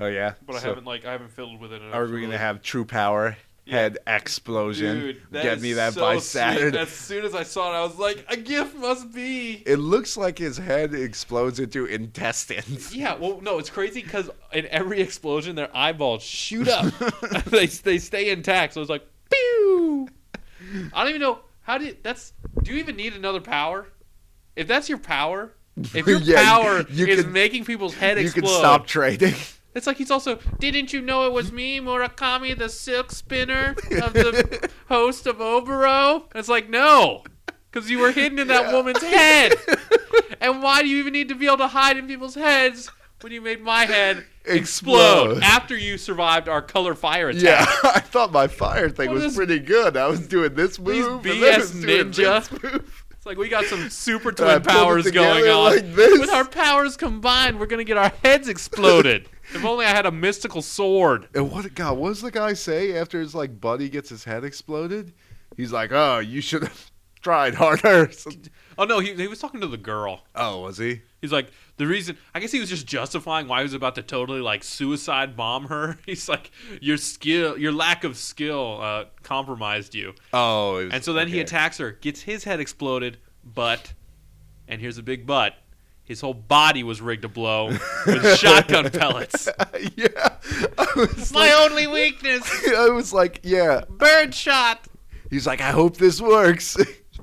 Oh yeah. but I So haven't like I haven't fiddled with it. enough Are to we gonna really- have True Power Yeah. head explosion? Dude, that Get is me that so by sweet. Saturday. As soon as I saw it, I was like, a gift must be. It looks like his head explodes into intestines. Yeah, well, no, it's crazy because in every explosion, their eyeballs shoot up. they they stay intact. So it's like, pew. I don't even know how do you, that's. Do you even need another power? If that's your power, if your Yeah, power you is can- making people's head You explode, can stop trading. It's like he's also. Didn't you know it was me, Murakami, the silk spinner of the host of Oboro? It's like no, because you were hidden in that Yeah. woman's head. and why do you even need to be able to hide in people's heads when you made my head explode, Explode. after you survived our color fire attack? Yeah, I thought my fire thing was pretty good. I was doing this These move. and then I BS was doing ninja. this move. It's like we got some super twin powers going on. like. With our powers combined, we're gonna get our heads exploded. if only I had a mystical sword. And what God? What does the guy say after his like buddy gets his head exploded? He's like, "Oh, you should have tried harder." Oh no, he, he was talking to the girl. oh, was he? He's like the reason. I guess he was just justifying why he was about to totally like suicide bomb her. He's like your skill, your lack of skill, uh, compromised you. Oh, was, And so then he attacks her, gets his head exploded, but, and here's a big but, his whole body was rigged to blow with shotgun pellets. yeah, I was My like, only weakness, I was like, yeah. bird shot. He's like, I hope this works.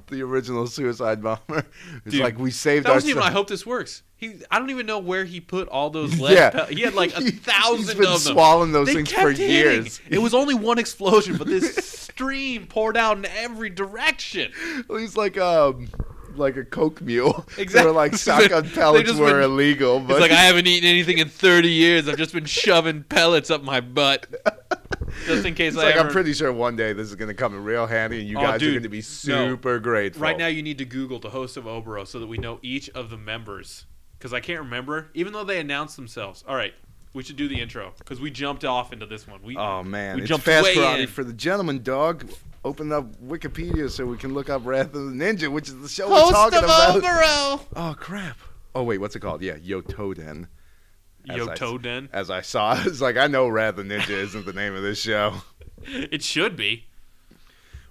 the original suicide bomber. It's Dude, like we saved That our. wasn't even. I hope this works. He, I don't even know where he put all those lead. Yeah. pel- he had like a He- thousand He's been of them. swallowing those They things kept for hitting. years. It was only one explosion, but this stream poured out in every direction. He's like um like a coke mule. Exactly. Where like shotgun pellets were been- illegal, but It's like I haven't eaten anything in 30 years. I've just been shoving pellets up my butt, just in case It's I like ever. I'm pretty sure one day this is going to come in real handy, and you Oh, guys dude, are going to be no. super grateful. Right now, you need to Google the host of Oboro so that we know each of the members. Because I can't remember, even though they announced themselves. All right, we should do the intro because we jumped off into this one. We, Oh man, We it's jumped fast way karate in. for the gentleman, dog. Open up Wikipedia so we can look up Wrath of the Ninja, which is the show we're talking of about. Oboro. Oh crap! Oh wait, what's it called? Yeah, Yotoden. As I- Yotoden. As I saw, it's like I know Wrath of the Ninja isn't the name of this show. It should be.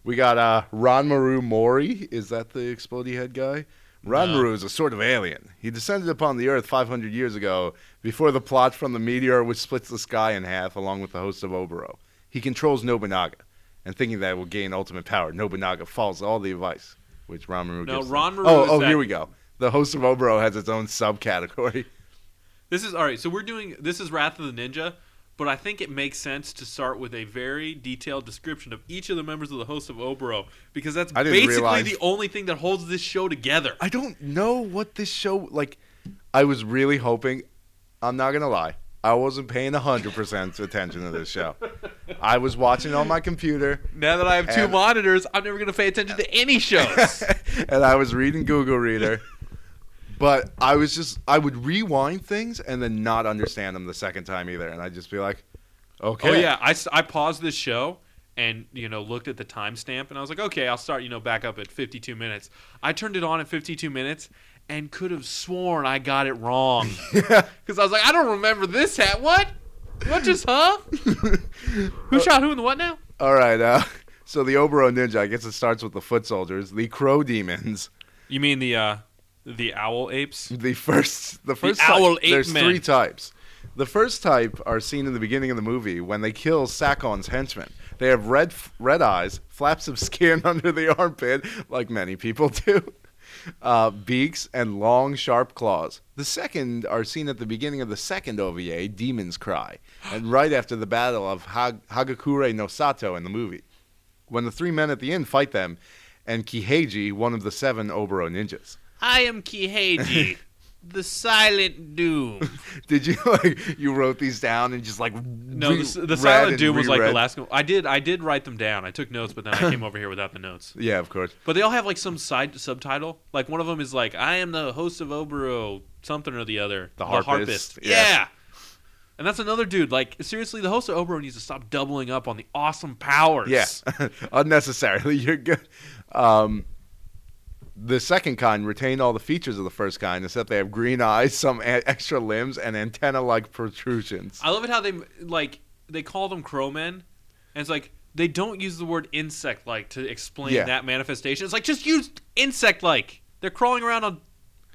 We got uh, Ranmaru Mori. Is that the explodey head guy? Ranmaru is a sort of alien. He descended upon the Earth 500 years ago, before the plot from the meteor which splits the sky in half, along with the host of Oboro. He controls Nobunaga, and thinking that it will gain ultimate power, Nobunaga follows all the advice which Ranmaru No, gives. Ranmaru Oh, is oh, that- here we go. The host of Oboro has its own subcategory. This is all right. So we're doing this is Wrath of the Ninja, but I think it makes sense to start with a very detailed description of each of the members of the host of Oboro because that's basically realize- the only thing that holds this show together. I don't know what this show like. I was really hoping. I'm not gonna lie. I wasn't paying hundred percent attention to this show. I was watching on my computer, Now that I have two And- monitors, I'm never going to pay attention to any shows. and I was reading Google Reader. But I was just I would rewind things and then not understand them the second time either, and I'd just be like, okay, Oh yeah, I, I paused this show and you know looked at the timestamp and I was like, okay, I'll start you know back up at 52 minutes. I turned it on at 52 minutes and could have sworn I got it wrong because I was like, I don't remember this hat. What? What just huh? Who shot who in the what now? All right, uh, so the Obero Ninja, I guess it starts with the foot soldiers, the crow demons. You mean the uh the owl apes? The first, the first owl type, ape there's men. three types. The first type are seen in the beginning of the movie when they kill Sakon's henchmen. They have red red eyes, flaps of skin under the armpit, like many people do, uh, beaks, and long, sharp claws. The second are seen at the beginning of the second OVA, Demon's Cry, and right after the battle of Hag- Hagakure no Sato in the movie. When the three men at the end fight them, and Kiheiji, one of the seven Oboro ninjas. I am Kiheiji, the Silent Doom. Did you like you wrote these down and just like No, re- the, the read Silent and Doom was like the reread? last. I did I did write them down. I took notes, but then I came over here without the notes. Yeah, of course. But they all have like some side subtitle. Like one of them is like, "I am the host of Oboro, something or the other." The harpist, Yeah. yeah. And that's another dude. Like seriously, the host of Oboro needs to stop doubling up on the awesome powers. Yeah, unnecessarily. You're good. Um, the second kind retain all the features of the first kind, except they have green eyes, some a- extra limbs, and antenna-like protrusions. I love it how they like they call them crowmen, and it's like they don't use the word insect like to explain Yeah. that manifestation. It's like just use insect like. They're crawling around on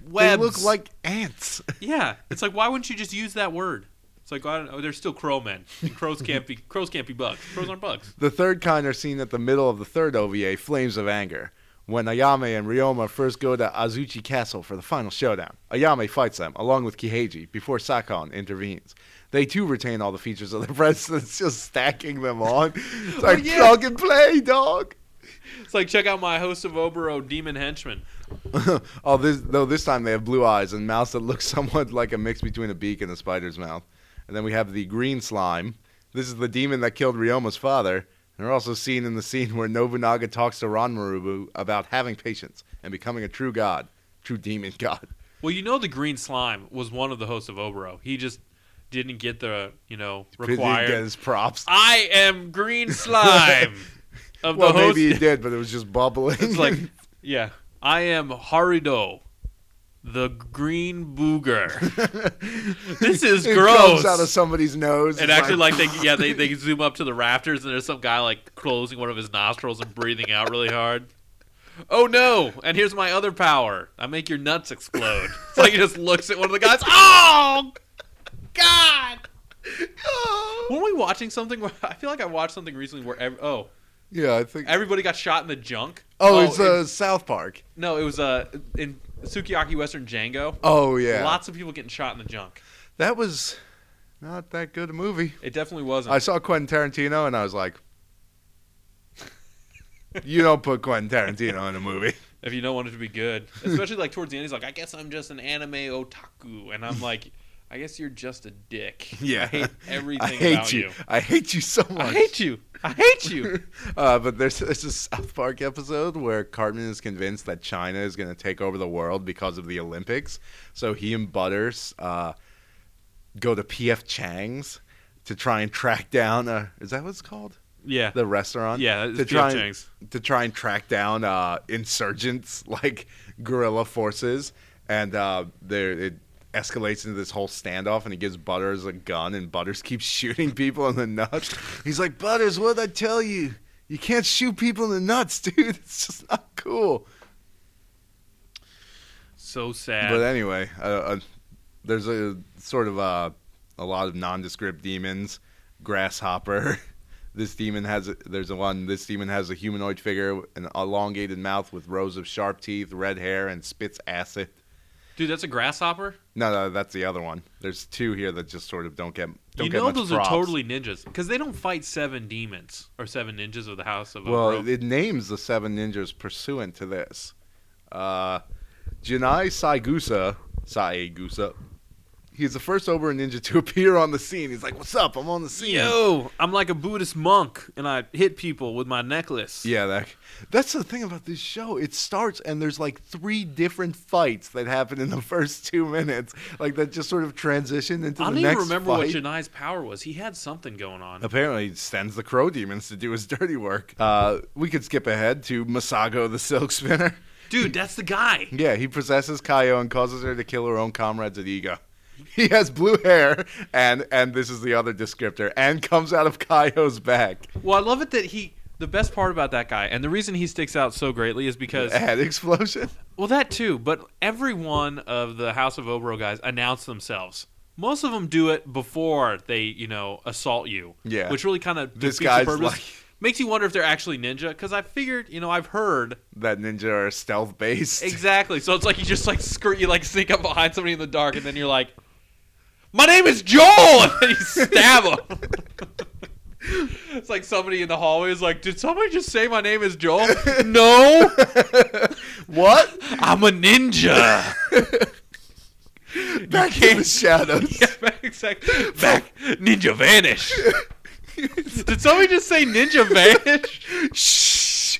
webs. They look like ants. yeah. It's like why wouldn't you just use that word? It's like I don't know. They're still crowmen. And crows can't be crows can't be bugs. Crows aren't bugs. The third kind are seen at the middle of the third OVA, Flames of Anger, when Ayame and Ryoma first go to Azuchi Castle for the final showdown. Ayame fights them, along with Kiheiji, before Sakon intervenes. They too retain all the features of the presidents, just stacking them on. Oh, it's like yeah. plug and play, dog. It's like check out my host of Oboro demon henchman. oh, this though this time they have blue eyes and mouths that look somewhat like a mix between a beak and a spider's mouth. And then we have the green slime. This is the demon that killed Ryoma's father. And they're also seen in the scene where Nobunaga talks to Ranmarubu about having patience and becoming a true god, true demon god. Well, you know the green slime was one of the hosts of Oboro. He just didn't get the you know He didn't required. get his props. I am green slime of well, the host. maybe he did, but it was just bubbling. It's like, yeah, I am Harido, the green booger. this is it gross. comes out of somebody's nose. and actually, like they, yeah, they they zoom up to the rafters, and there's some guy like closing one of his nostrils and breathing out really hard. Oh no! And here's my other power: I make your nuts explode. It's like he just looks at one of the guys. Oh God! Weren't we watching something? I feel like I watched something recently where ev- oh yeah, I think. everybody got shot in the junk. oh, it's it- uh, South Park. no, it was uh in Sukiyaki Western Django. Oh yeah, Lots of people getting shot in the junk. that was not that good a movie. It definitely wasn't. I saw Quentin Tarantino and I was like, "You don't put Quentin Tarantino in a movie." if you don't want it to be good, especially like towards the end, he's like, "I guess I'm just an anime otaku," and I'm like, "I guess you're just a dick." I hate everything I hate about you. you. I hate you so much. I hate you. I hate you. uh, but there's, there's a South Park episode where Cartman is convinced that China is going to take over the world because of the Olympics. So he and Butters uh, go to P.F. Chang's to try and track down. Uh, is that what it's called? yeah, The restaurant. yeah. To try and, Chang's. to try and track down uh, insurgents like guerrilla forces, and uh, there it escalates into this whole standoff. And he gives Butters a gun, and Butters keeps shooting people in the nuts. He's like, "Butters, what did I tell you? You can't shoot people in the nuts, dude. It's just not cool." So sad. But anyway, uh, uh, there's a sort of uh, a lot of nondescript demons. Grasshopper. This demon has a, there's a one. This demon has a humanoid figure, an elongated mouth with rows of sharp teeth, red hair, and spits acid. Dude, that's a grasshopper. No, no, that's the other one. There's two here that just sort of don't get don't you get know much those props. are totally ninjas because they don't fight seven demons or seven ninjas of the House of Well, Obro. it names the seven ninjas pursuant to this. Uh, Janai Saigusa, Saigusa. He's the first Obra ninja to appear on the scene. He's like, "What's up? I'm on the scene." Yo, I'm like a Buddhist monk, and I hit people with my necklace. Yeah, that, that's the thing about this show. It starts and there's like three different fights that happen in the first two minutes, like that just sort of transition into I the next. I don't even remember fight. what Janai's power was. He had something going on. Apparently, he sends the crow demons to do his dirty work. Uh, we could skip ahead to Masago the Silk Spinner. Dude, that's the guy. Yeah, he possesses Kaio and causes her to kill her own comrades at Iga. He has blue hair, and and this is the other descriptor, and comes out of Kaio's back. Well, I love it that he. The best part about that guy, and the reason he sticks out so greatly, is because Head explosion. well, that too. But every one of the House of Obro guys announce themselves. Most of them do it before they, you know, assault you. Yeah. Which really kind of This guy's like- Makes you wonder if they're actually ninja. Because I figured, you know, I've heard That ninja are stealth based. exactly. So it's like you just like skirt, you like sneak up behind somebody in the dark, and then you're like, "My name is Joel," and then you stab him. it's like somebody in the hallway is like, "Did somebody just say my name is Joel?" no, what? I'm a ninja. Back in the shadows. Yeah, back, exactly. Back, ninja vanish. Did somebody just say ninja vanish? Shh.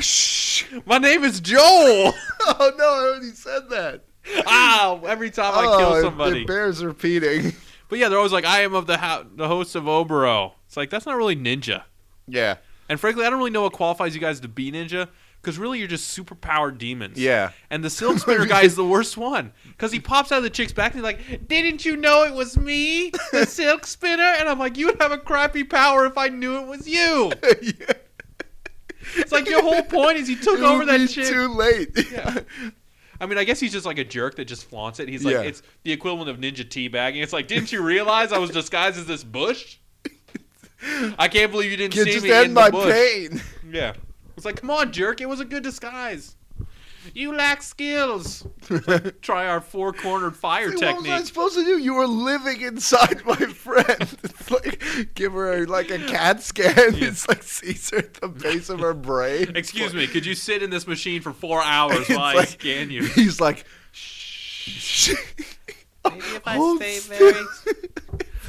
Shh. My name is Joel. Oh no, I already said that. Ow! Every time I oh, kill it- somebody. It, bears repeating. But yeah, they're always like, I am of the ho- the host of Oboro. It's like that's not really ninja. Yeah. And frankly, I don't really know what qualifies you guys to be ninja because really you're just super powered demons. Yeah. And the silk spinner guy is the worst one because he pops out of the chick's back and he's like, "Didn't you know it was me, the silk spinner?" And I'm like, "You would have a crappy power if I knew it was you." yeah. It's like your whole point is you took It over would that be chick. Too late. Yeah. I mean, I guess he's just like a jerk that just flaunts it. He's like, Yeah. it's the equivalent of ninja teabagging. It's like, didn't you realize I was disguised as this bush? I can't believe you didn't Can see just me end in my the bush. pain. Yeah. It's like, come on, jerk. It was a good disguise. You lack skills. Try our four cornered fire technique. What was I technique. supposed to do? You were living inside my friend. It's like give her like a CAT scan. It's like sees her at the base of her brain. Excuse me, could you sit in this machine for four hours It's while I like- scan you? He's like, shh. Maybe if I Hold stay still. very.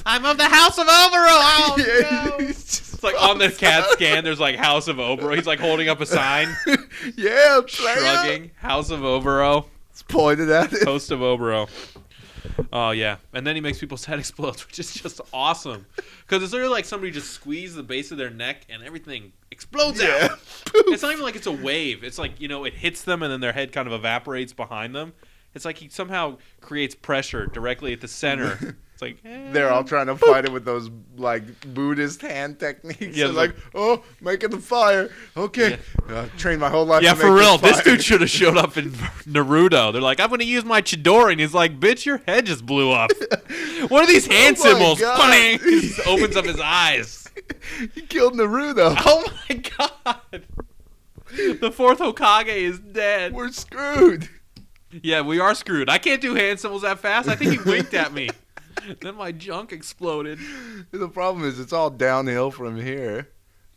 I'm of the House of Overall. Oh, Yeah, no. It's like on the CAT scan, there's like House of Obro. He's like holding up a sign, yeah, player. shrugging. House of Obro. It's pointed at it. Host of Obro. Oh yeah, and then he makes people's head explode, which is just awesome. Because it's literally like somebody just squeezed the base of their neck and everything explodes Yeah. out. It's not even like it's a wave. It's like you know it hits them and then their head kind of evaporates behind them. It's like he somehow creates pressure directly at the center. It's like eh. They're all trying to fight it with those like Buddhist hand techniques. Yeah, Yeah, like, oh, making the fire. Okay, uh, trained my whole life. Yeah, for real. This dude should have showed up in Naruto. They're like, I'm going to use my Chidori. And he's like, bitch, your head just blew up. what are these hand Oh symbols? Bang! He opens up his eyes. he killed Naruto. Oh my god. The fourth Hokage is dead. We're screwed. Yeah, we are screwed. I can't do hand symbols that fast. I think he winked at me. Then my junk exploded. The problem is, it's all downhill from here.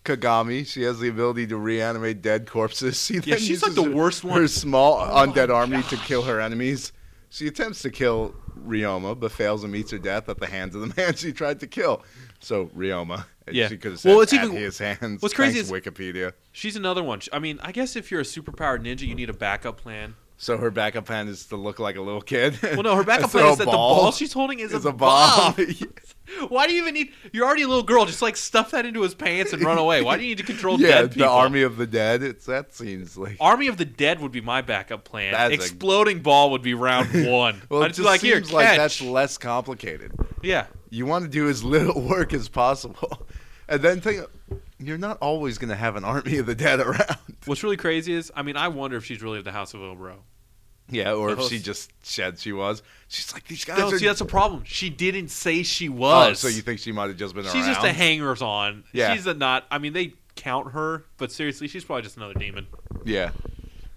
Kagami, she has the ability to reanimate dead corpses. She Yeah, she's like the her- worst one. Her small Oh undead army to kill her enemies. She attempts to kill Ryoma, but fails and meets her death at the hands of the man she tried to kill. So Ryoma, Yeah. she could have said Well, it's at even- his hands. what's crazy is- Wikipedia. She's another one. I mean, I guess if you're a superpowered ninja, you need a backup plan. So her backup plan is to look like a little kid. Well, no, her backup plan is that a the ball she's holding is, is a, a bomb. bomb. Why do you even need? You're already a little girl. Just like stuff that into his pants and run away. Why do you need to control yeah, dead the army of the dead. It's that seems like. Army of the Dead would be my backup plan. That's a- Exploding ball would be round one. Well, I'd it just like here, seems like catch. that's less complicated. yeah. You want to do as little work as possible, and then think you're not always going to have an army of the dead around. What's really crazy is, I mean, I wonder if she's really of the House of Obro. Yeah, or if she just said she was. She's like these guys No, are. see, that's a problem. She didn't say she oh, was. so you think she might have just been around. she's around? just a hangers on. Yeah. She's a not. I mean, they count her, but seriously, she's probably just another demon. Yeah.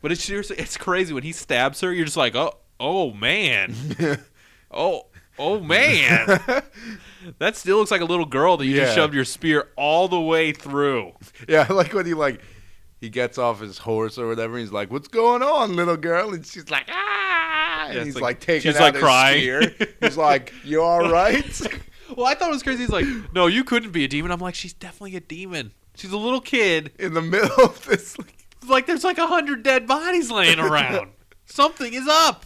But it's seriously, it's crazy when he stabs her. You're just like, oh, oh man, oh, oh man. that still looks like a little girl that you just shoved your spear all the way through. yeah, I like when he like he gets off his horse or whatever. And he's like, "What's going on, little girl?" And she's like, "Ah!" And Yeah, it's he's like- like, taking she's, out like, his crying. spear. He's like, "You all right?" Well, I thought it was crazy. He's like, no, you couldn't be a demon. I'm like, she's definitely a demon. She's a little kid. In the middle of this, like, Like, there's like a hundred dead bodies laying around. something is up.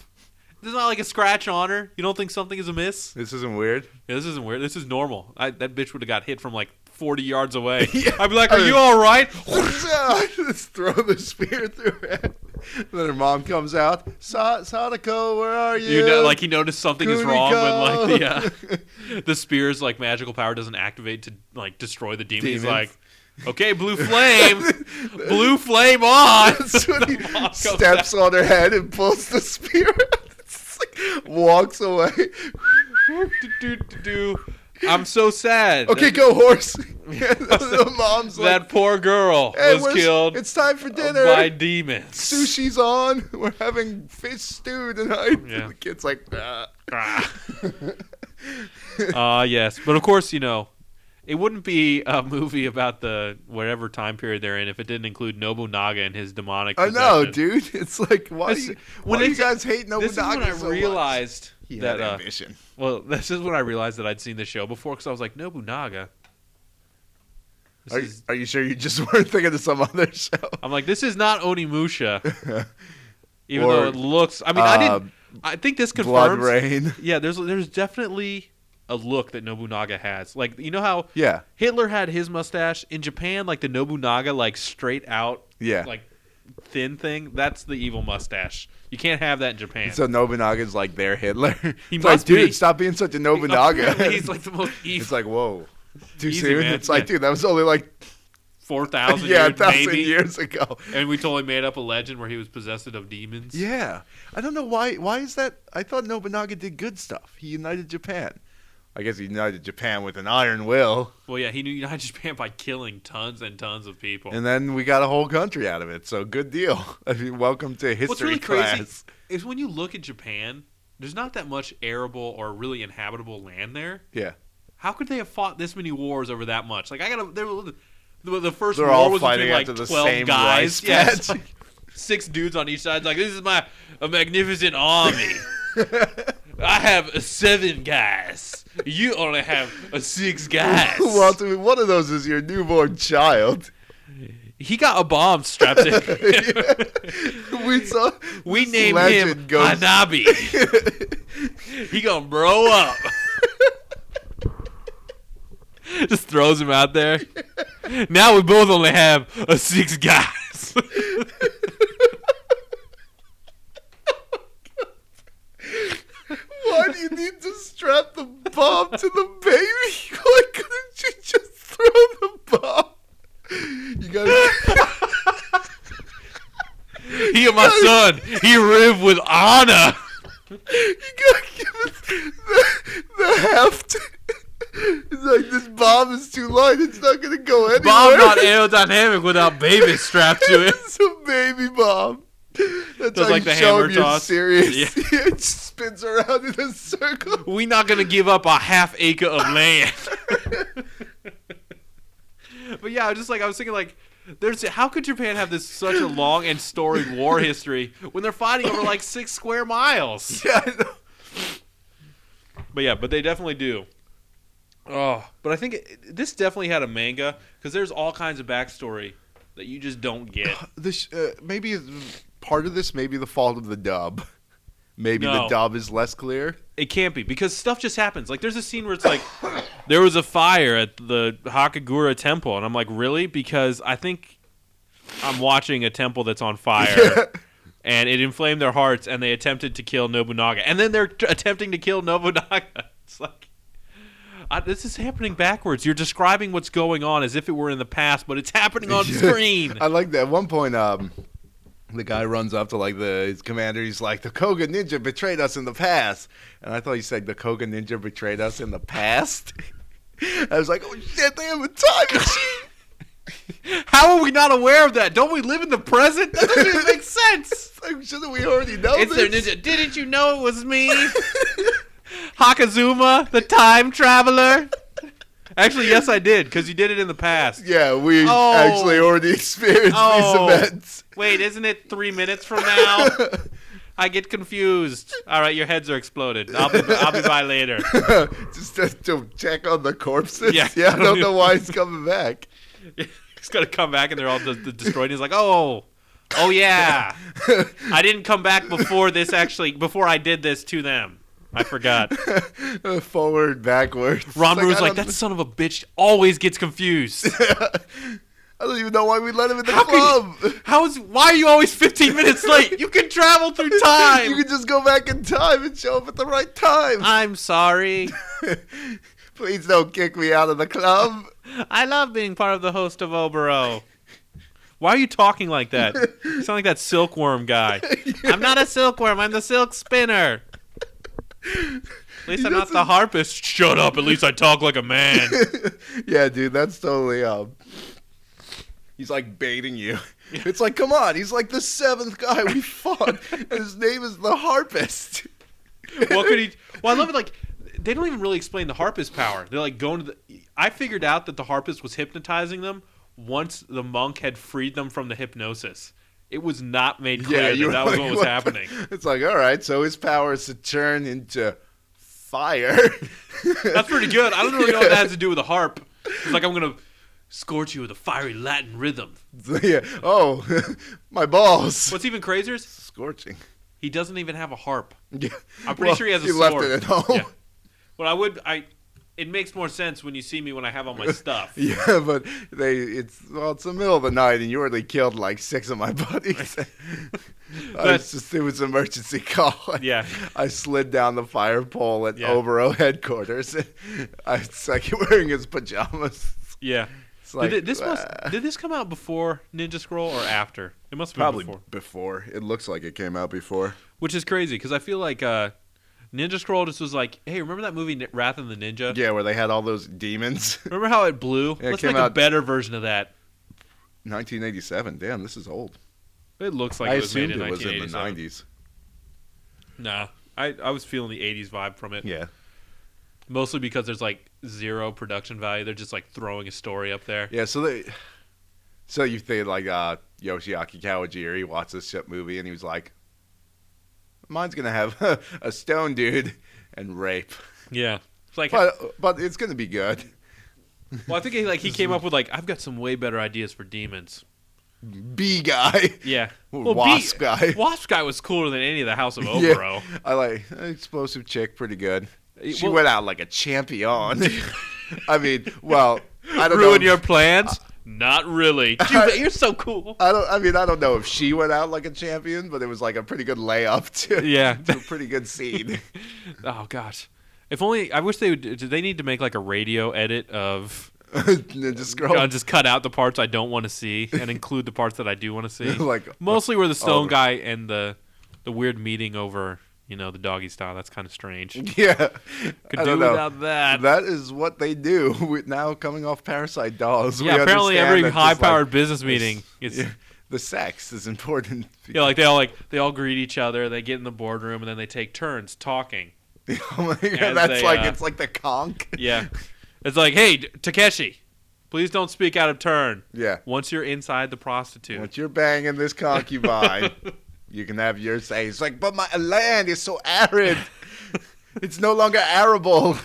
There's not like a scratch on her. You don't think something is amiss? this isn't weird. Yeah, this isn't weird. This is normal. I, that bitch would have got hit from like 40 yards away. Yeah. I'd be like, are you all right? Just throw the spear through her. Then her mom comes out. Sa- Sadako, where are you? You know, like he noticed something is wrong when like the uh, the spear's like magical power doesn't activate to like destroy the demon. He's Demons. like, okay, blue flame, blue flame on. That's when he The mom goes steps on her head and pulls the spear. Like, walks away. I'm so sad. Okay, go horse. the mom's like, that poor girl "Hey, was killed It's time for dinner. by demons. Sushi's on. We're having fish stew tonight. Yeah. The kid's like, ah. Uh yes, but of course, you know, it wouldn't be a movie about the whatever time period they're in if it didn't include Nobunaga and his demonic. I know, dude. It's like, why, This- do you, why do you guys hate Nobunaga This is when I so realized that. Uh, ambition. well, this is when I realized that I'd seen the show before because I was like Nobunaga. Are, is, are you sure you just weren't thinking of some other show? I'm like, this is not Onimusha, even Or, though it looks. I mean, I uh, didn't. I think this confirms. Blood. Rain. Yeah, there's there's definitely a look that Nobunaga has. Like you know how Yeah. Hitler had his mustache in Japan, like the Nobunaga, like straight out, Yeah. like thin thing, that's the evil mustache. You can't have that in Japan. So Nobunaga's like their Hitler. He it's like, must be. dude, stop being such a Nobunaga. He's like the most evil. it's like, whoa, too Easy, soon. man. It's like, dude, that was only like Four thousand yeah, years, thousand maybe. years ago. And we totally made up a legend where he was possessed of demons. Yeah, I don't know why. Why is that? I thought Nobunaga did good stuff. He united Japan. I guess he united Japan with an iron will, Well, yeah, he knew United Japan by killing tons and tons of people. and then we got a whole country out of it. So good deal. I mean, welcome to history What's really crazy class. is when you look at Japan, there's not that much arable or really inhabitable land there. Yeah, How could they have fought this many wars over that much? Like I gotta, were, the, the first They're war was fighting between like twelve same guys. Yeah, like six dudes on each side. Like this is my a magnificent army. I have seven guys. You only have six guys. Walter, one of those is your newborn child. He got a bomb strapped in. we saw. We named him goes- Hanabi. he gonna grow up. Just throws him out there. Now we both only have a six guys. Why do you need to strap the bomb to the baby? Why couldn't you just throw the bomb? You gotta. he and my son, he live with honor. You gotta give it the, the heft. It's like this bomb is too light. It's not gonna go anywhere. Bomb not aerodynamic without baby strapped to it. it's a baby bomb. That's Does like the show hammer toss. serious. Yeah. it spins around in a circle. We're not gonna give up a half acre of land. but yeah, I just like I was thinking like there's how could Japan have this such a long and storied war history when they're fighting over like six square miles? Yeah, I know. But yeah, but they definitely do. Oh, but I think it, this definitely had a manga because there's all kinds of backstory that you just don't get. This uh, maybe part of this may be the fault of the dub. Maybe the dub is less clear. It can't be because stuff just happens. Like there's a scene where it's like there was a fire at the Hakagura temple, and I'm like, really? Because I think I'm watching a temple that's on fire, and it inflamed their hearts, and they attempted to kill Nobunaga, and then they're t- attempting to kill Nobunaga. It's like. I, this is happening backwards. You're describing what's going on as if it were in the past, but it's happening on screen. I like that. At one point, um, the guy runs up to like the his commander. He's like, "The Koga Ninja betrayed us in the past," and I thought he said, "The Koga Ninja betrayed us in the past." I was like, "Oh shit, they have a time machine." How are we not aware of that? Don't we live in the present? That doesn't even make sense. Like, shouldn't we already know It's their this? ninja. Didn't you know it was me? Hakazuma, the time traveler. Actually, yes, I did because you did it in the past. Yeah, we Oh. actually already experienced Oh. these events. Wait, isn't it three minutes from now? I get confused. All right, your heads are exploded. I'll be, I'll be by later. Just to, check on the corpses. Yeah. Yeah, I don't know why he's coming back. He's gonna come back and they're all de- destroyed. He's like, oh, oh yeah. I didn't come back before this. Actually, before I did this to them, I forgot. Forward, backwards. Ranmaru's I like, that son of a bitch always gets confused. I don't even know why we let him in the How club. How is? Why are you always 15 minutes late? You can travel through time. you can just go back in time and show up at the right time. I'm sorry. Please don't kick me out of the club. I love being part of the host of Oboro. Why are you talking like that? You sound like that silkworm guy. I'm not a silkworm. I'm the silk spinner. At least I'm not the harpist. Shut up. At least I talk like a man. yeah, dude, that's totally um. He's like baiting you. It's like, come on, he's like the seventh guy we fought, and his name is the harpist. what could he? Well, I love it. Like they don't even really explain the harpist power. They're like going to the. I figured out that the harpist was hypnotizing them once the monk had freed them from the hypnosis. It was not made clear that you that were was like, what was happening. It's like, all right, so his power is to turn into fire. That's pretty good. I don't really know what that has to do with a harp. It's like I'm gonna scorch you with a fiery Latin rhythm. yeah. Oh, my balls. What's even crazier is scorching? he doesn't even have a harp. Yeah. I'm pretty Well, sure he has a he sword. left it at home. Yeah. But I would I it makes more sense when you see me when I have all my stuff. Yeah, but they it's well, it's the middle of the night, and you already killed like six of my buddies. I That's- just it was an emergency call. Yeah. I slid down the fire pole at Yeah. Overo headquarters. I was like wearing his pajamas. Yeah. It's like did, it, this must, uh, did this come out before Ninja Scroll or after? It must have been probably before. before. It looks like it came out before. Which is crazy because I feel like uh, Ninja Scroll just was like, hey, remember that movie Wrath of the Ninja? Yeah, where they had all those demons. Remember how it blew? Yeah, it Let's make a better version of that. 1987. Damn, this is old. It looks like I it was made assumed in it was in the 90s. Nah, I, I was feeling the 80s vibe from it. Yeah. Mostly because there's like zero production value. They're just like throwing a story up there. Yeah, so they, so you think like uh, Yoshiaki Kawajiri watched this shit movie and he was like, "Mine's gonna have a stone dude and rape, Yeah. It's like, but but it's gonna be good." well, I think he, like he came up with like, I've got some way better ideas for demons. B guy, Yeah. Wasp B- guy. Wasp guy was cooler than any of the House of Yeah. I like uh, explosive chick, pretty good. She Well- went out like a champion. I mean, well, I don't Ruin know. your plans? Not really. Dude, you're so cool. I don't. I mean, I don't know if she went out like a champion, but it was like a pretty good layup to, Yeah. to a pretty good scene. Oh gosh. If only I wish they would. Do they need to make like a radio edit of Ninja Scroll. uh, just cut out the parts I don't want to see and include the parts that I do want to see? like Mostly where the stone Oh. guy and the the weird meeting over you know the doggy style. That's kind of strange. Yeah, Could I do don't know. without that. That is what they do. Now coming off Parasite Dolls. we yeah, apparently every high powered like, business meeting is yeah, the sex is important. yeah, like they all like they all greet each other. They get in the boardroom and then they take turns talking. Oh my God, that's they, like uh, it's like the conch. Yeah, it's like, hey, Takeshi, please don't speak out of turn. Yeah. Once you're inside the prostitute, Once you're banging this concubine, you can have your say. It's like, but my land is so arid. it's no longer arable.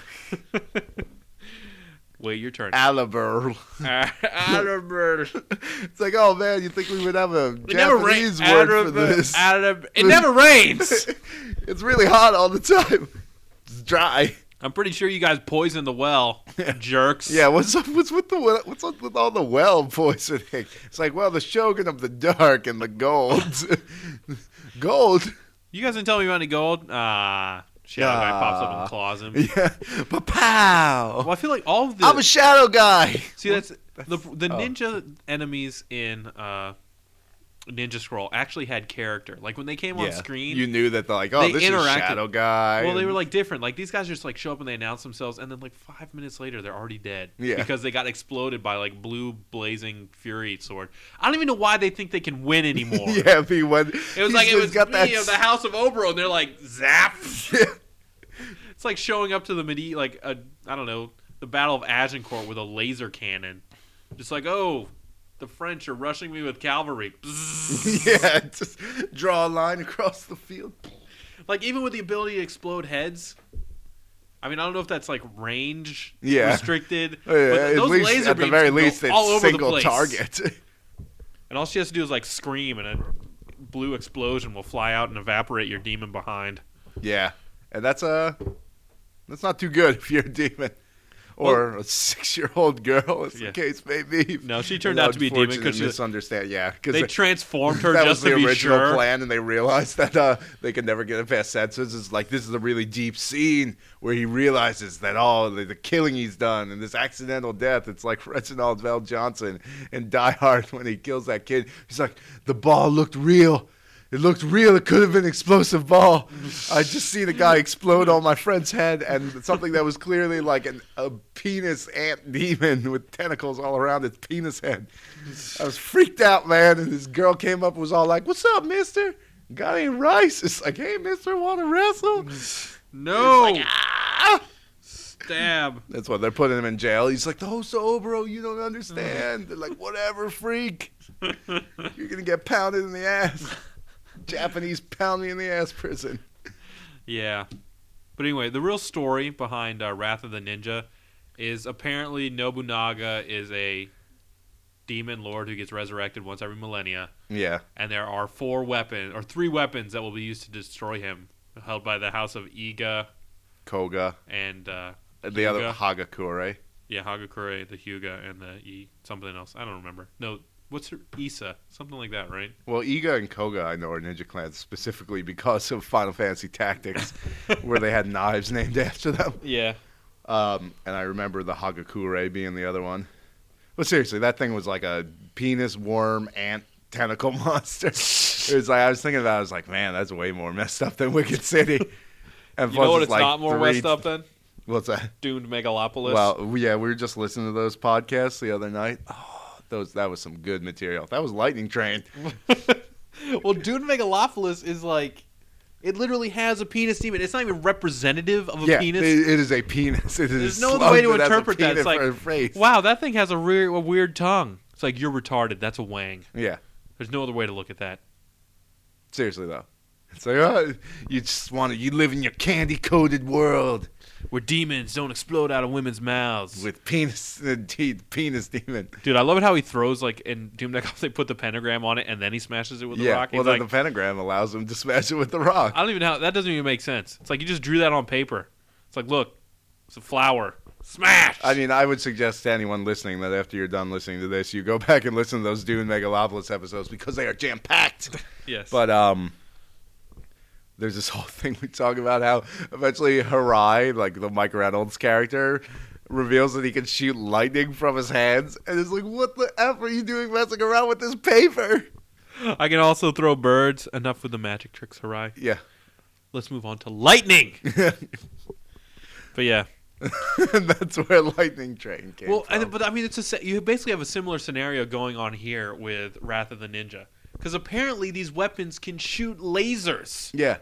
wait your turn. Aliber. Adalbert. It's like, oh man, you think we would have a It never. Japanese word for this? It never rains. it's really hot all the time. It's dry. I'm pretty sure you guys poisoned the well, jerks. Yeah, what's up? What's with the well- what's up with all the well poisoning? It's like, well, the Shogun of the Dark and the gold, gold. You guys didn't tell me about any gold. Ah, shadow guy pops up and claws him. Yeah, but pow! Well, I feel like all of the I'm a shadow guy. see that's the the oh. ninja enemies in uh, Ninja Scroll actually had character. Like when they came on screen, you knew that they're like, oh, They this interacted. is shadow guy. Well, they were like different. Like these guys just like show up and they announce themselves, and then like five minutes later they're already dead. Yeah. because they got exploded by like blue blazing fury sword. I don't even know why they think they can win anymore. yeah, he went. It was like it was got me of the House of Oberon. they're like zap. It's like showing up to the midi like a I don't know the Battle of Agincourt with a laser cannon, just like oh. The French are rushing me with cavalry. yeah, just draw a line across the field. Like even with the ability to explode heads. I mean, I don't know if that's like range Yeah. restricted. Oh, yeah, but at those least, laser at the very least, it's all over the single place. target. And all she has to do is like scream, and a blue explosion will fly out and evaporate your demon behind. yeah, and that's uh that's not too good if you're a demon or a six-year-old girl, as Yeah. the case may be. No, she turned out to be a demon because misunderstand. Yeah, because they transformed her that just was the original sure. plan, and they realized that uh, they could never get it past censors. It's like this is a really deep scene where he realizes that all the, the killing he's done and this accidental death. It's like Reginald VelJohnson in Die Hard when he kills that kid. He's like, the ball looked real. It looked real. It could have been explosive ball. I just see the guy explode on my friend's head, and something that was clearly like an, a penis ant demon with tentacles all around its penis head. I was freaked out, man. And this girl came up and was all like, "What's up, Mister? Got any rice?" It's like, "Hey, Mister, want to wrestle?" No, like, ah! stab. That's why they're putting him in jail. He's like, "The host of Obro, you don't understand." They're like, "Whatever, freak. You're gonna get pounded in the ass." Japanese pound me in the ass prison. Yeah. But anyway, the real story behind uh, Wrath of the Ninja is apparently Nobunaga is a demon lord who gets resurrected once every millennia, Yeah, and there are four weapons or three weapons that will be used to destroy him, held by the House of Iga Koga. and uh, the other Hyuga. Hagakure. Yeah, Hagakure, the Hyuga, and the E something else. I don't remember. No, what's her Issa? Something like that, right? Well, Iga and Koga I know are ninja clans specifically because of Final Fantasy Tactics, where they had knives named after them. Yeah. Um, and I remember the Hagakure being the other one. But seriously, that thing was like a penis worm ant tentacle monster. it was like I was thinking about. it, I was like, man, that's way more messed up than Wicked City. And You know what? it's like not more three- messed up than What's that? doomed Megalopolis. Well, yeah, we were just listening to those podcasts the other night. Oh, those that was some good material. That was Lightning Train. well, Doomed Megalopolis is like it literally has a penis demon. It's not even representative of a yeah, penis. It, it is a penis. It There's is no other way to. Interpret that. It's like, face. wow, that thing has a weird, a weird tongue. It's like you're retarded. That's a wang. Yeah, There's no other way to look at that. seriously though, it's like oh, you just want to. You live in your candy coated world Where demons don't explode out of women's mouths. with penis, teeth, penis demon. Dude, I love it how he throws like in Doom Megalopolis. They put the pentagram on it and then he smashes it with the yeah, rock. well then like, the pentagram allows him to smash it with the rock. I don't even know. How, that doesn't even make sense. It's like you just drew that on paper. It's like, look, it's a flower. Smash. I mean, I would suggest to anyone listening that after you're done listening to this, you go back and listen to those Doomed Megalopolis episodes because they are jam packed. yes. But um, there's this whole thing we talk about how eventually Harai, like the Mike Reynolds character, reveals that he can shoot lightning from his hands, and it's like, what the f are you doing messing around with this paper? I can also throw birds. Enough with the magic tricks, Harai. Yeah, Let's move on to lightning. But yeah. that's where Lightning Train came Well, from. and, but I mean, it's a you basically have a similar scenario going on here with Wrath of the Ninja, because apparently these weapons can shoot lasers, yeah,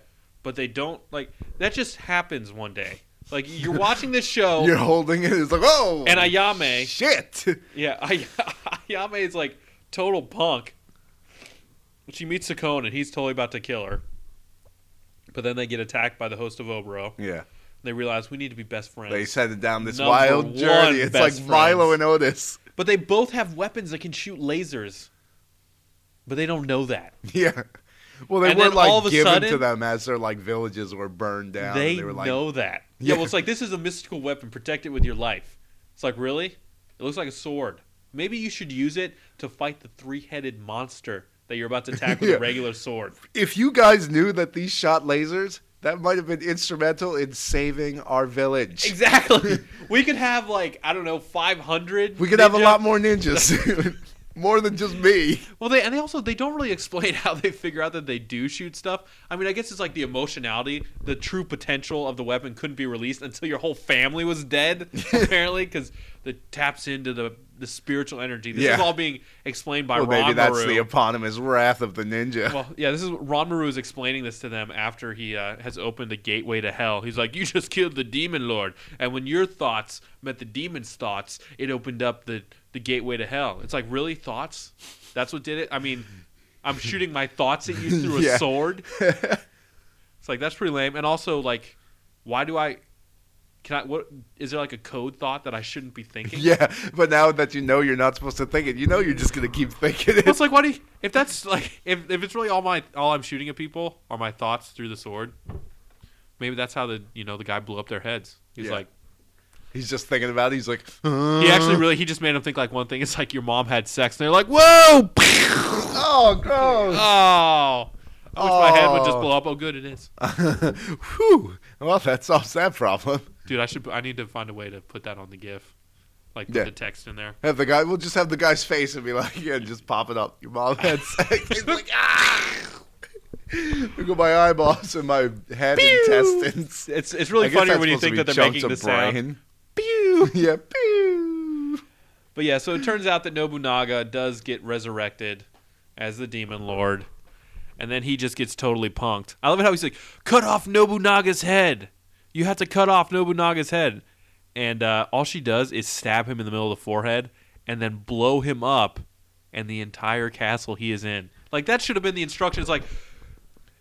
but they don't. Like that just happens one day. Like you're watching this show, you're holding it. It's like, oh, and Ayame, shit. yeah, Ay- Ayame is like total punk. She meets Sakone, and he's totally about to kill her. But then they get attacked by the host of Oboro. yeah, They realize we need to be best friends. they set it down this Number wild journey. It's like best Milo and Otis. But they both have weapons that can shoot lasers. But they don't know that. Yeah. Well, they And were then like all of a given to them as their like villages were burned down. they, they were like, know that. Yeah. Yeah. well, it's like this is a mystical weapon. Protect it with your life. It's like really, it looks like a sword. Maybe you should use it to fight the three-headed monster that you're about to attack with Yeah. a regular sword. if you guys knew that these shot lasers, that might have been instrumental in saving our village. Exactly. we could have like I don't know, 500. We could have a lot more ninjas, more than just me. Well, they and they also they don't really explain how they figure out that they do shoot stuff. I mean, I guess it's like the emotionality, the true potential of the weapon couldn't be released until your whole family was dead, apparently, because it taps into the the spiritual energy. This is all being explained by Well, Ron maybe that's Maru. the eponymous wrath of the ninja. well, yeah, this is Ranmaru is explaining this to them after he uh, has opened the gateway to hell. He's like, "You just killed the demon lord, and when your thoughts met the demon's thoughts, it opened up the the gateway to hell." It's like, really, thoughts? That's what did it? I mean, I'm shooting my thoughts at you through a Yeah. sword. It's like that's pretty lame. And also, like, why do I? Can I? What is there like a code thought that I shouldn't be thinking? yeah, but now that you know you're not supposed to think it, you know you're just gonna keep thinking Well, it. it's like, why do you, if that's like if, if it's really all my all I'm shooting at people are my thoughts through the sword, maybe that's how the you know the guy blew up their heads. He's Yeah. like He's just thinking about it. He's like, he Uh-huh. actually really he just made him think like one thing. It's like your mom had sex, and they're like, whoa, oh, gross. oh. I wish my head would just Oh. blow up. Oh, good, it is, Whew. Well, that solves that problem. dude. I should. I need to find a way to put that on the GIF, like put Yeah. the text in there. Have the guy. We'll just have the guy's face and be like, yeah, just pop it up. Your mom had sex. He's like, ah. Look at my eyeballs and my head intestines. It's it's really I guess funnier that's when you think that they're making the of sound. Pew! Yeah. Pew. But yeah, so it turns out that Nobunaga does get resurrected as the demon lord, and then he just gets totally punked. I love it how he's like, "Cut off Nobunaga's head. You have to cut off Nobunaga's head." And uh, all she does is stab him in the middle of the forehead and then blow him up, and the entire castle he is in. Like that should have been the instructions. Like,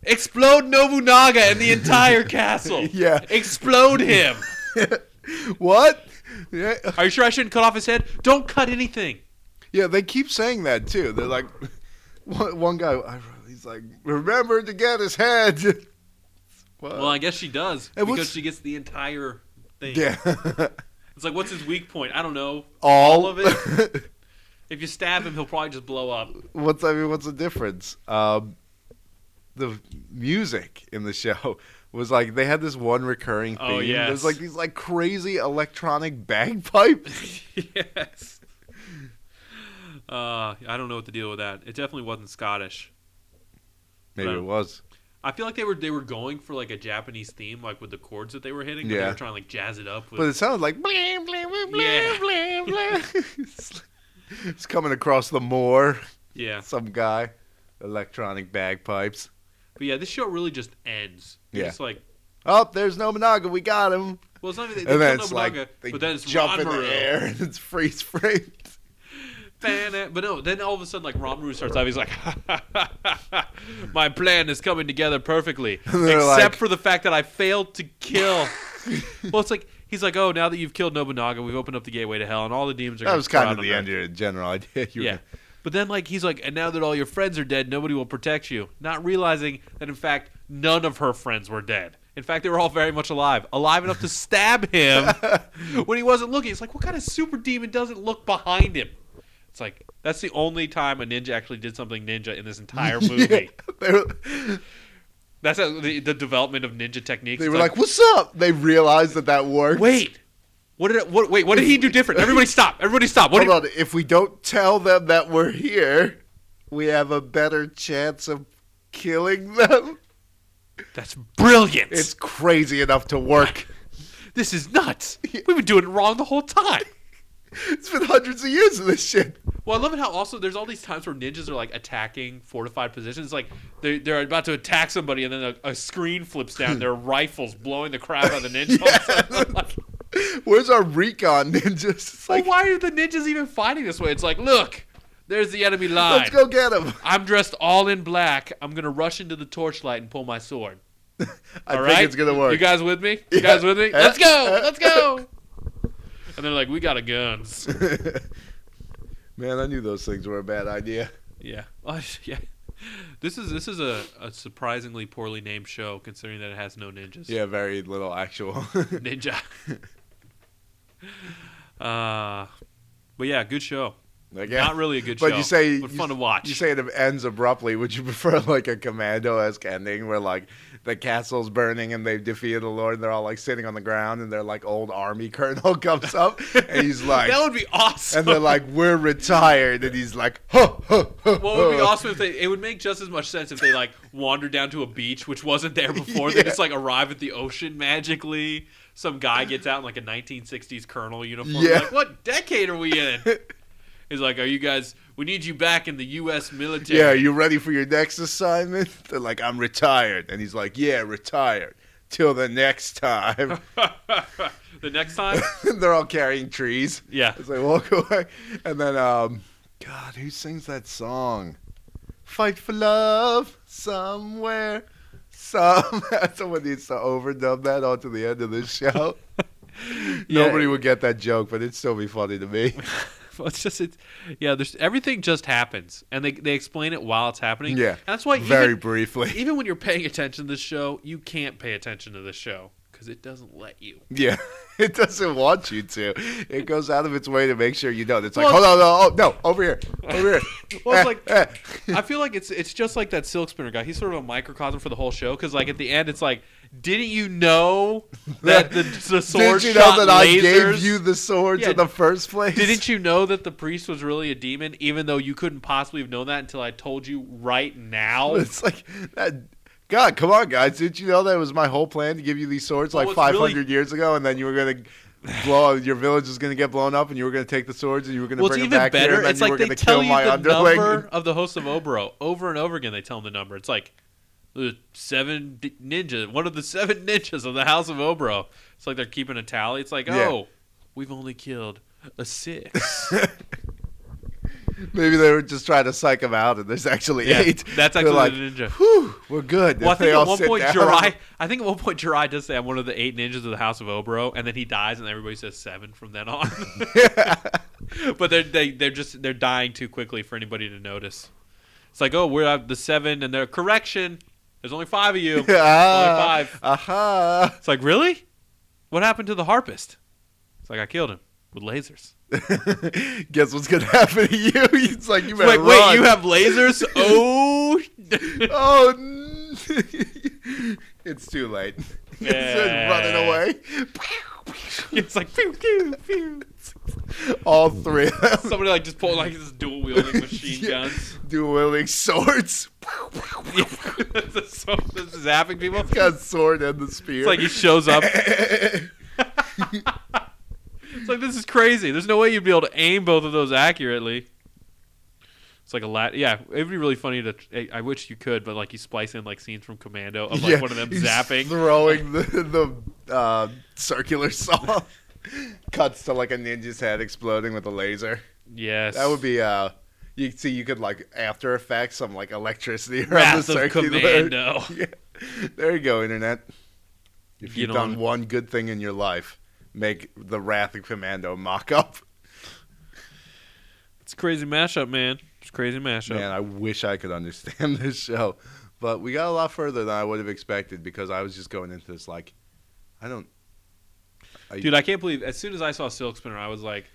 explode Nobunaga and the entire castle. Yeah. explode him. what? Yeah. Are you sure I shouldn't cut off his head? Don't cut anything. Yeah, they keep saying that too. They're like, one, one guy, he's like, remember to get his head. What? Well, I guess she does And because she gets the entire thing. Yeah. It's like, what's his weak point? I don't know. All, of it? If you stab him, he'll probably just blow up. what's I mean? What's the difference? Um, the music in the show was like they had this one recurring theme. Oh, There's yes. like these like crazy electronic bagpipes. yes. Uh, I don't know what to deal with that. It definitely wasn't Scottish. Maybe it was. I feel like they were they were going for like a Japanese theme, like with the chords that they were hitting. But they Yeah. were trying to like jazz it up with. But it sounded like blam blam blam blam Yeah. blam blam. it's, it's coming across the moor. yeah, Some guy, electronic bagpipes. but yeah, this show really just ends. You're Yeah. just like, Oh, there's Nobunaga. We got him. well, it's not even they, and then it's Nobunaga, like they but then it's jump in the air and it's freeze frame. But no, then all of a sudden, like Ranmaru starts out. He's like, "My plan is coming together perfectly, except like- for the fact that I failed to kill." well, it's like he's like, "Oh, now that you've killed Nobunaga, we've opened up the gateway to hell, and all the demons are." That was kind of the Earth." end of your general idea. You were- Yeah. But then, like, he's like, and now that all your friends are dead, nobody will protect you. Not realizing that, in fact, none of her friends were dead. In fact, they were all very much alive. Alive enough to stab him when he wasn't looking. It's like, what kind of super demon doesn't look behind him? It's like, that's the only time a ninja actually did something ninja in this entire movie. were, That's the, the development of ninja techniques. they were like, "What's up?" They realized that that worked. wait. What did it, what? Wait, what did he do different? Everybody stop! Everybody stop! What Hold did, on. If we don't tell them that we're here, we have a better chance of killing them. That's brilliant! It's crazy enough to work. This is nuts. We've been doing it wrong the whole time. It's been hundreds of years of this shit. Well, I love it how also there's all these times where ninjas are like attacking fortified positions. Like they're, they're about to attack somebody, and then a, a screen flips down. Their rifles blowing the crap out of the ninja. All of a sudden, like, Where's our recon ninjas? It's well, why are the ninjas even fighting this way? It's like, look, there's the enemy line. let's go get him. I'm dressed all in black. I'm gonna rush into the torchlight and pull my sword. I All think right, it's gonna work. You guys with me? You Yeah. guys with me? Let's go! Let's go! And they're like, we got a guns. Man, I knew those things were a bad idea. Yeah. Oh, yeah. This is this is a, a surprisingly poorly named show considering that it has no ninjas. Yeah, very little actual. Ninja. uh but yeah, good show. Like, Not really a good but show. you say but you- fun to watch. You say it ends abruptly. Would you prefer like a commando-esque ending where like the castle's burning and they've defeated the Lord and they're all like sitting on the ground and their like old army colonel comes up and he's like, that would be awesome. and they're like, we're retired and he's like, huh, huh, huh, What would be awesome if they? It would make just as much sense if they like wandered down to a beach, which wasn't there before. They just like arrive at the ocean magically. Some guy gets out in like a 1960s colonel uniform. Yeah. Like, what decade are we in? He's like, "Are you guys? We need you back in the U.S. military." Yeah, are you ready for your next assignment? They're like, I'm retired. And he's like, yeah, retired. Till the next time. the next time, they're all carrying trees. yeah. As they walk away. And then, um, God, who sings that song? Fight for love somewhere. Some someone needs to overdub that onto the end of this show. Nobody would get that joke, but it'd still be funny to me. Well, it's just it's yeah. There's everything just happens, and they they explain it while it's happening. Yeah, And that's why Very even, briefly. even when you're paying attention to this show, you can't pay attention to this show because it doesn't let you. Yeah, it doesn't want you to. It goes out of its way to make sure you don't. It's like, Well, hold on, no, oh, no, over here, over here. Well, it's Eh, like- eh. I feel like it's it's just like that Silk Spinner guy. He's sort of a microcosm for the whole show because like at the end, it's like, didn't you know that the, the sword Did you know that I gave you the swords Yeah. in the first place? Didn't you know that the priest was really a demon, even though you couldn't possibly have known that until I told you right now? It's like that. God, come on, guys! Didn't you know that was my whole plan to give you these swords Well, like what's really- 500 years ago, and then you were gonna blow your village was gonna get blown up, and you were gonna take the swords and you were gonna Well, it's bring them back here, better. and then It's you like were they gonna tell kill you my the underling. number of the host of Oboro over and over again. They tell them the number. It's like the seven ninjas, one of the seven ninjas of the House of Oboro. It's like they're keeping a tally. It's like, Yeah. oh, we've only killed a six. Maybe they were just trying to psych him out, and there's actually Yeah, eight. that's actually like, the ninja. Whew, we're good. Well, I think at one point down. Jirai, I think at one point Jirai does say I'm one of the eight ninjas of the House of Oboro, and then he dies, and everybody says seven from then on. but they're they, they're just they're dying too quickly for anybody to notice. It's like, oh, we're at the seven, and they're correction. There's only five of you. ah, Only five. Aha. It's like, really? What happened to the harpist? It's like I killed him with lasers. Guess what's gonna happen to you? It's like you better wait, run. you have lasers? oh, Oh, n- it's too late. It's Yeah. running away. it's like pew pew pew. All three of them. Somebody like just pulled like this dual wielding machine Yeah. guns. Dual wielding swords. So- this is zapping people. Got sword and the spear. It's like he shows up. It's like this is crazy. There's no way you'd be able to aim both of those accurately. It's like a lat. Yeah, it'd be really funny to. I- wish you could, but like you splice in like scenes from Commando of like Yeah, one of them zapping. throwing the the uh, circular saw. Cuts to like a ninja's head exploding with a laser. Yes, That would be uh you see you could like after effects some like electricity around the of circular. Commando. Yeah. There you go, internet. If you've done one good thing in your life, make the Wrath of Commando mock up. It's a crazy mashup, man. It's a crazy mashup. Man, I wish I could understand this show. But we got a lot further than I would have expected because I was just going into this like I don't I- Dude, I can't believe. As soon as I saw Silk Spinner, I was like,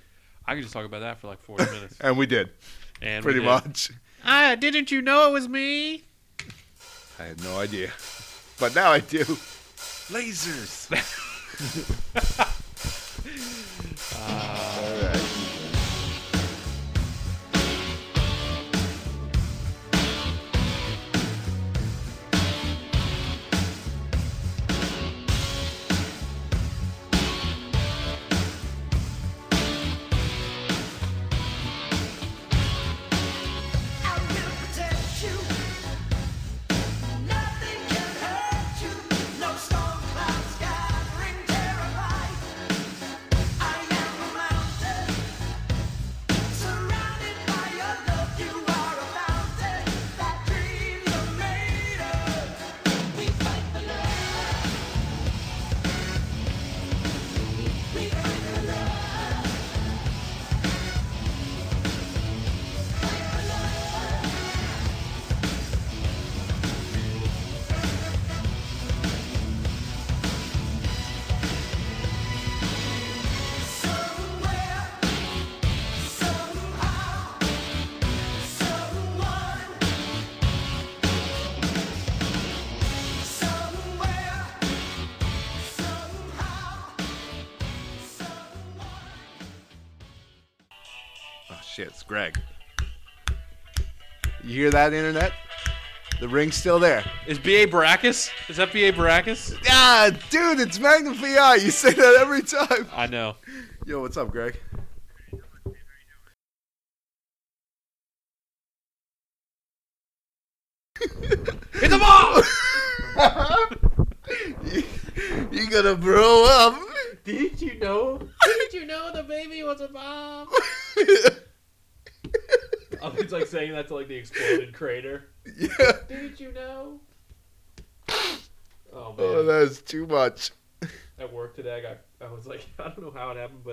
I could just talk about that for like 40 minutes. and we did. And pretty did. much. Ah, didn't you know it was me? I had no idea. But now I do. Lasers. Greg. You hear that, internet? The ring's still there. Is B.A. Baracus? Is that B.A. Baracus? Ah, dude, it's Magnum PI. You say that every time. I know. Yo, what's up, Greg? It's a ball! you, you gonna blow up? Did you know? Didn't you know the baby was a bomb? Oh, it's like saying that to like the exploded crater. yeah. Didn't you know? Oh, oh man. Oh, that's too much. At work today, I got I was like I don't know how it happened, but